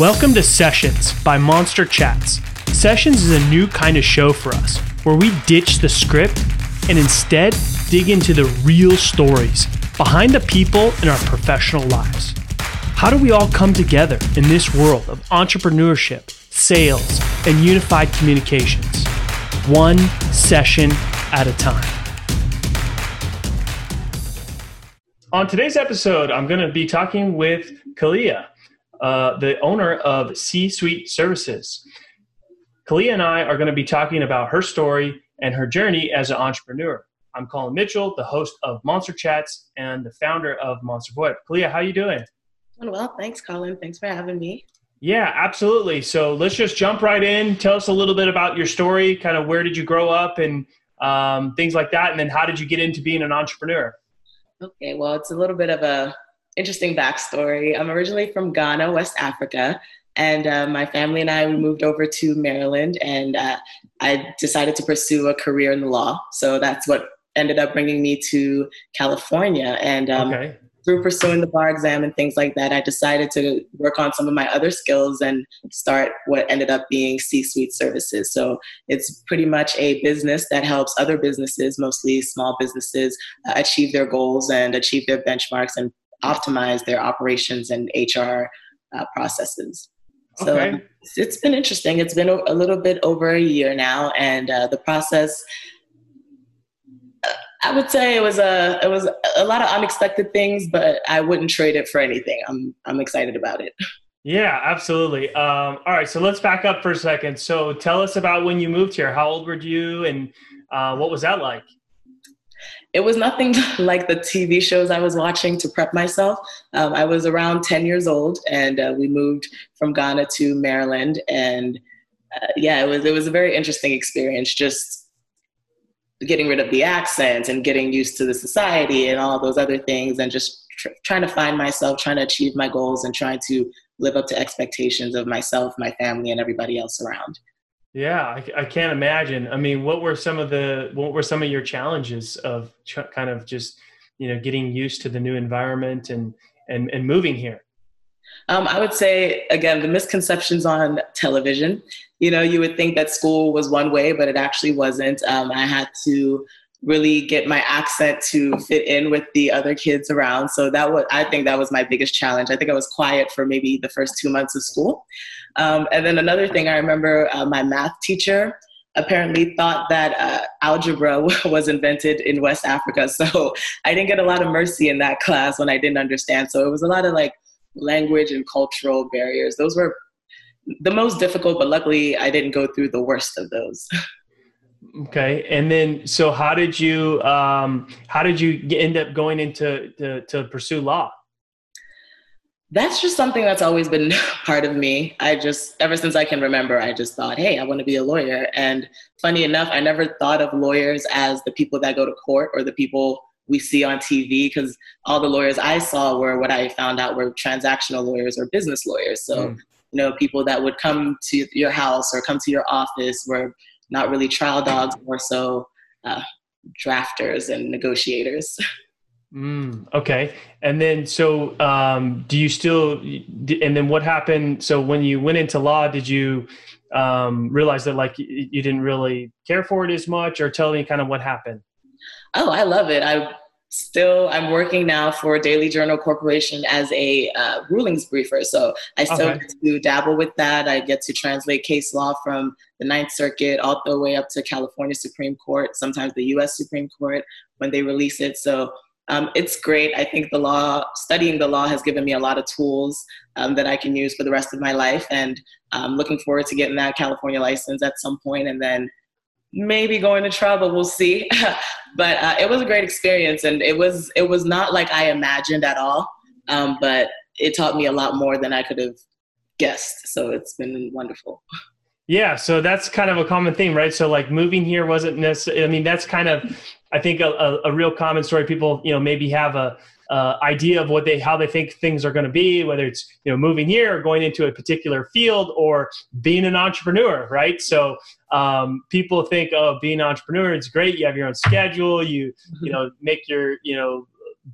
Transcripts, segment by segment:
Welcome to Sessions by Monster Chats. Sessions is a new kind of show for us where we ditch the script and instead dig into the real stories behind the people in our professional lives. How do we all come together in this world of entrepreneurship, sales, and unified communications? One session at a time. On today's episode, I'm going to be talking with Kalia, uh, the owner of C Suite Services. Kalia and I are going to be talking about her story and her journey as an entrepreneur. I'm Colin Mitchell, the host of Monster Chats and the founder of Monster VoIP. Kalia, how are you doing? Doing well, thanks, Colin. Thanks for having me. Yeah, absolutely. So let's just jump right in. Tell us a little bit about your story, kind of where did you grow up and um, things like that, and then how did you get into being an entrepreneur? Okay, well, it's a little bit of a interesting backstory. I'm originally from Ghana, West Africa, and uh, my family and I we moved over to Maryland, and uh, I decided to pursue a career in the law. So that's what ended up bringing me to California, and um, okay through pursuing the bar exam and things like that, I decided to work on some of my other skills and start what ended up being C Suite Services. So it's pretty much a business that helps other businesses, mostly small businesses, uh, achieve their goals and achieve their benchmarks and optimize their operations and HR uh, processes. So okay. it's been interesting. It's been a, little bit over a year now, and uh, the process I would say it was a it was a lot of unexpected things, but I wouldn't trade it for anything. I'm I'm excited about it. Yeah, absolutely. Um, all right, so let's back up for a second. So tell us about when you moved here. How old were you, and uh, what was that like? It was nothing like the TV shows I was watching to prep myself. Um, I was around 10 years old, and uh, we moved from Ghana to Maryland, and uh, yeah, it was it was a very interesting experience. Just getting rid of the accent and getting used to the society and all those other things and just tr- trying to find myself trying to achieve my goals and trying to live up to expectations of myself my family and everybody else around yeah I, I can't imagine i mean what were some of the what were some of your challenges of ch- kind of just you know getting used to the new environment and and, and moving here um, I would say, again, the misconceptions on television. You know, you would think that school was one way, but it actually wasn't. Um, I had to really get my accent to fit in with the other kids around. So that was, I think that was my biggest challenge. I think I was quiet for maybe the first two months of school. Um, and then another thing I remember, uh, my math teacher apparently thought that uh, algebra was invented in West Africa. So I didn't get a lot of mercy in that class when I didn't understand. So it was a lot of like language and cultural barriers. Those were the most difficult, but luckily I didn't go through the worst of those. Okay, and then so how did you um, how did you end up going into to, to pursue law? That's just something that's always been part of me. I just ever since I can remember, I just thought, hey, I want to be a lawyer. And funny enough, I never thought of lawyers as the people that go to court or the people we see on TV because all the lawyers I saw were what I found out were transactional lawyers or business lawyers. So, mm. you know, people that would come to your house or come to your office were not really trial dogs, more so uh, drafters and negotiators. Mm, okay. And then, so um, do you still, and then what happened? So when you went into law, did you um, realize that like you didn't really care for it as much or tell me kind of what happened? Oh, I love it. I still i'm working now for daily journal corporation as a uh, rulings briefer so i still okay. get to dabble with that i get to translate case law from the ninth circuit all the way up to california supreme court sometimes the us supreme court when they release it so um, it's great i think the law studying the law has given me a lot of tools um, that i can use for the rest of my life and i'm looking forward to getting that california license at some point and then maybe going to trial, but we'll see. but uh, it was a great experience, and it was it was not like I imagined at all. Um, but it taught me a lot more than I could have guessed. So it's been wonderful. Yeah, so that's kind of a common theme, right? So like moving here wasn't necessarily. I mean, that's kind of I think a, a, a real common story. People, you know, maybe have a uh, idea of what they how they think things are going to be whether it's you know moving here or going into a particular field or being an entrepreneur right so um, people think oh being an entrepreneur it's great you have your own schedule you you know make your you know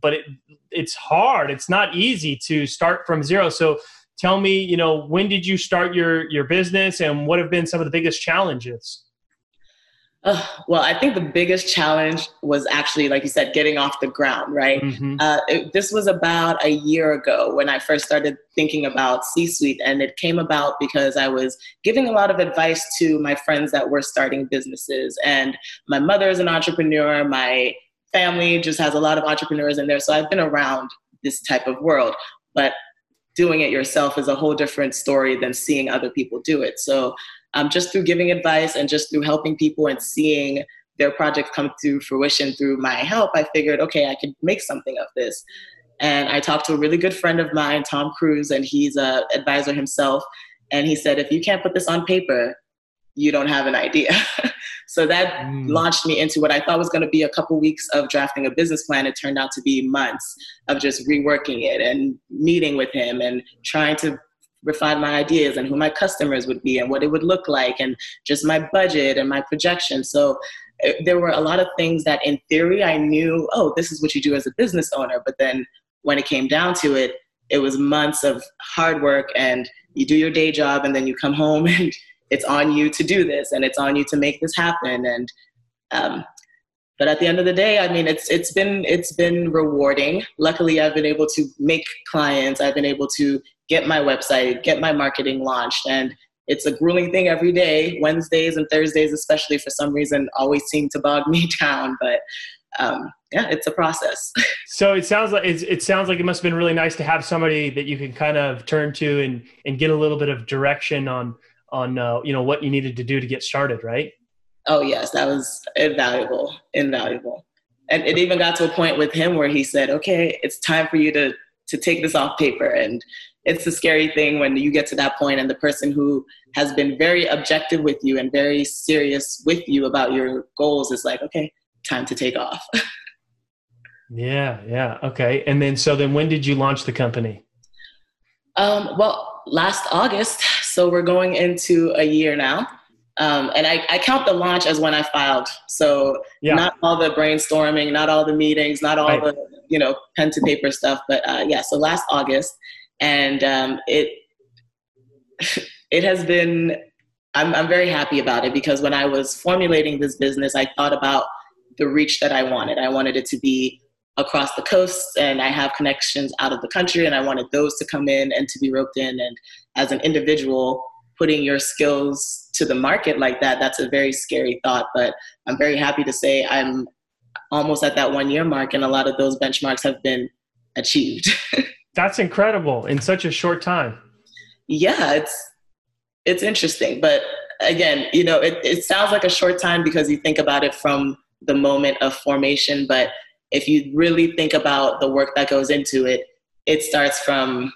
but it, it's hard it's not easy to start from zero so tell me, you know, when did you start your your business, and what have been some of the biggest challenges? Uh, well, I think the biggest challenge was actually, like you said, getting off the ground, right? Mm-hmm. Uh, it, this was about a year ago when I first started thinking about C suite, and it came about because I was giving a lot of advice to my friends that were starting businesses. And my mother is an entrepreneur, my family just has a lot of entrepreneurs in there. So I've been around this type of world. But doing it yourself is a whole different story than seeing other people do it. So um, just through giving advice and just through helping people and seeing their project come to fruition through my help, I figured, okay, I could make something of this. And I talked to a really good friend of mine, Tom Cruise, and he's an advisor himself. And he said, if you can't put this on paper, you don't have an idea. so that mm. launched me into what I thought was going to be a couple weeks of drafting a business plan. It turned out to be months of just reworking it and meeting with him and trying to refine my ideas and who my customers would be and what it would look like and just my budget and my projection. So eh, there were a lot of things that in theory I knew, oh, this is what you do as a business owner. But then when it came down to it, it was months of hard work and you do your day job and then you come home and it's on you to do this and it's on you to make this happen. And um, but at the end of the day, I mean, it's it's been it's been rewarding. Luckily, I've been able to make clients. I've been able to get my website, get my marketing launched. And it's a grueling thing every day. Wednesdays and Thursdays, especially for some reason, always seem to bog me down. But um, yeah, it's a process. so it sounds like it's it sounds like it must have been really nice to have somebody that you can kind of turn to and and get a little bit of direction on on uh, you know what you needed to do to get started, right? Oh yes, that was invaluable, invaluable. And it even got to a point with him where he said, "Okay, it's time for you to to take this off paper and it's a scary thing when you get to that point and the person who has been very objective with you and very serious with you about your goals is like, okay, time to take off. yeah, yeah. Okay. And then, so then when did you launch the company? Um, well, last August. So we're going into a year now. Um, and I, I, count the launch as when I filed. So yeah. not all the brainstorming, not all the meetings, not all right. the you know pen to paper stuff, but uh, yeah. So last August, and um, it it has been I'm, I'm very happy about it because when I was formulating this business, I thought about the reach that I wanted. I wanted it to be across the coast, and I have connections out of the country, and I wanted those to come in and to be roped in. And as an individual, putting your skills to the market like that, that's a very scary thought. But I'm very happy to say I'm almost at that one year mark, and a lot of those benchmarks have been achieved. That's incredible in such a short time. Yeah, it's it's interesting, but again, you know, it, it sounds like a short time because you think about it from the moment of formation, but if you really think about the work that goes into it, it starts from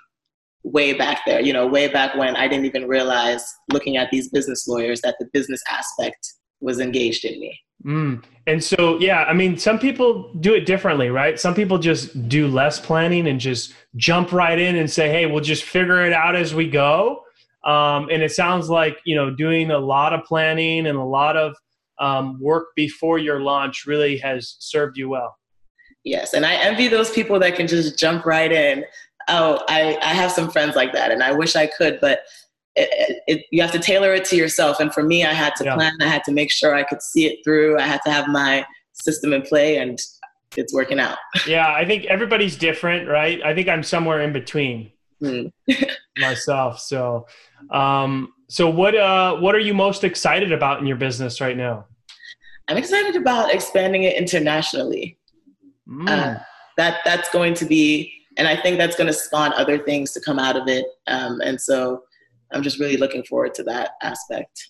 way back there, you know, way back when I didn't even realize looking at these business lawyers that the business aspect was engaged in me. Mm. And so, yeah, I mean, some people do it differently, right? Some people just do less planning and just jump right in and say, hey, we'll just figure it out as we go. Um, and it sounds like, you know, doing a lot of planning and a lot of um, work before your launch really has served you well. Yes. And I envy those people that can just jump right in. Oh, I, I have some friends like that, and I wish I could, but it, it, you have to tailor it to yourself. And for me, I had to yeah. plan. I had to make sure I could see it through. I had to have my system in play, and it's working out. Yeah, I think everybody's different, right? I think I'm somewhere in between mm. myself. So, um, so what uh, what are you most excited about in your business right now? I'm excited about expanding it internationally. Mm. Uh, that that's going to be, and I think that's going to spawn other things to come out of it. Um, and so I'm just really looking forward to that aspect.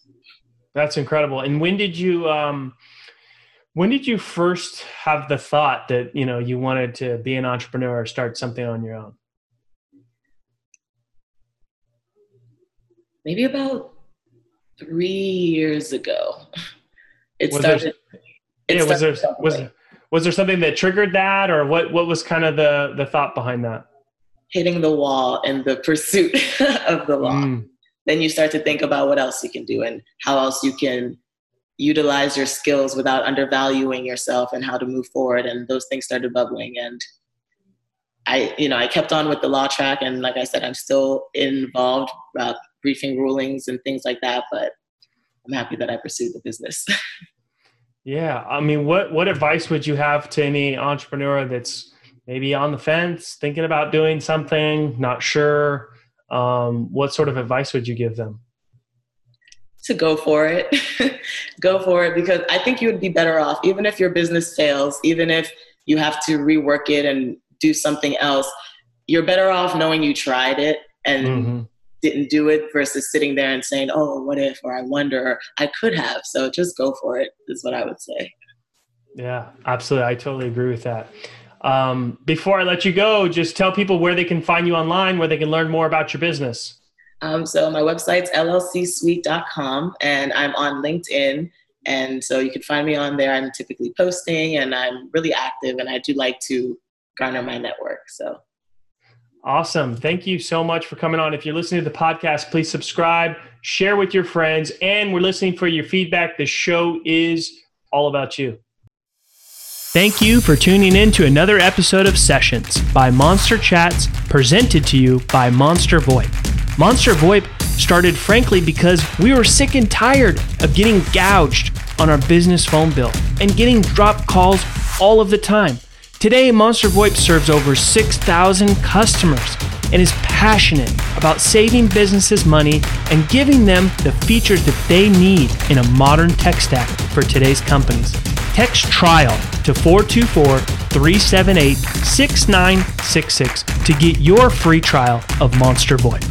That's incredible. And when did you um, when did you first have the thought that you know you wanted to be an entrepreneur or start something on your own? Maybe about three years ago. It was started. There, it yeah, started was there was there, was there something that triggered that, or what? What was kind of the the thought behind that? Hitting the wall in the pursuit of the law. Mm. Then you start to think about what else you can do and how else you can utilize your skills without undervaluing yourself and how to move forward. And those things started bubbling. And I, you know, I kept on with the law track, and like I said, I'm still involved uh, briefing rulings and things like that. But I'm happy that I pursued the business. yeah, I mean, what what advice would you have to any entrepreneur that's maybe on the fence, thinking about doing something, not sure? Um, what sort of advice would you give them? To go for it, go for it, because I think you would be better off, even if your business fails, even if you have to rework it and do something else. You're better off knowing you tried it and mm-hmm. didn't do it versus sitting there and saying, "Oh, what if?" or "I wonder," or "I could have." So just go for it is what I would say. Yeah, absolutely. I totally agree with that. Um, before I let you go, just tell people where they can find you online, where they can learn more about your business. Um, so my website's llcsuite.com, and I'm on LinkedIn. And so you can find me on there. I'm typically posting, and I'm really active, and I do like to garner my network. So awesome. Thank you so much for coming on. If you're listening to the podcast, please subscribe, share with your friends, and we're listening for your feedback. The show is all about you. Thank you for tuning in to another episode of Sessions by Monster Chats, presented to you by Monster VoIP. Monster VoIP started frankly because we were sick and tired of getting gouged on our business phone bill and getting dropped calls all of the time. Today, Monster VoIP serves over 6,000 customers and is passionate about saving businesses money and giving them the features that they need in a modern tech stack for today's companies. Text trial to 424 378 6966 to get your free trial of Monster VoIP.